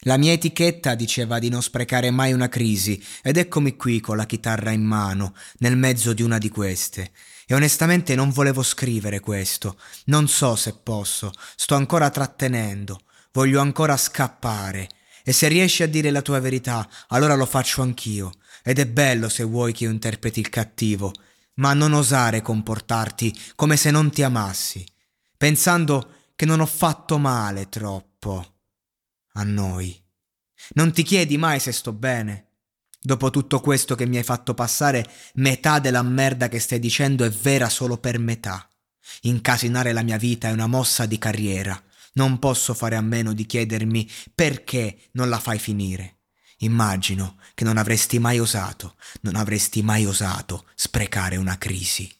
La mia etichetta diceva di non sprecare mai una crisi ed eccomi qui con la chitarra in mano, nel mezzo di una di queste. E onestamente non volevo scrivere questo. Non so se posso. Sto ancora trattenendo. Voglio ancora scappare. E se riesci a dire la tua verità, allora lo faccio anch'io. Ed è bello se vuoi che io interpreti il cattivo, ma non osare comportarti come se non ti amassi, pensando che non ho fatto male troppo a noi. Non ti chiedi mai se sto bene? Dopo tutto questo che mi hai fatto passare, metà della merda che stai dicendo è vera solo per metà. Incasinare la mia vita è una mossa di carriera. Non posso fare a meno di chiedermi perché non la fai finire. Immagino che non avresti mai osato, non avresti mai osato sprecare una crisi.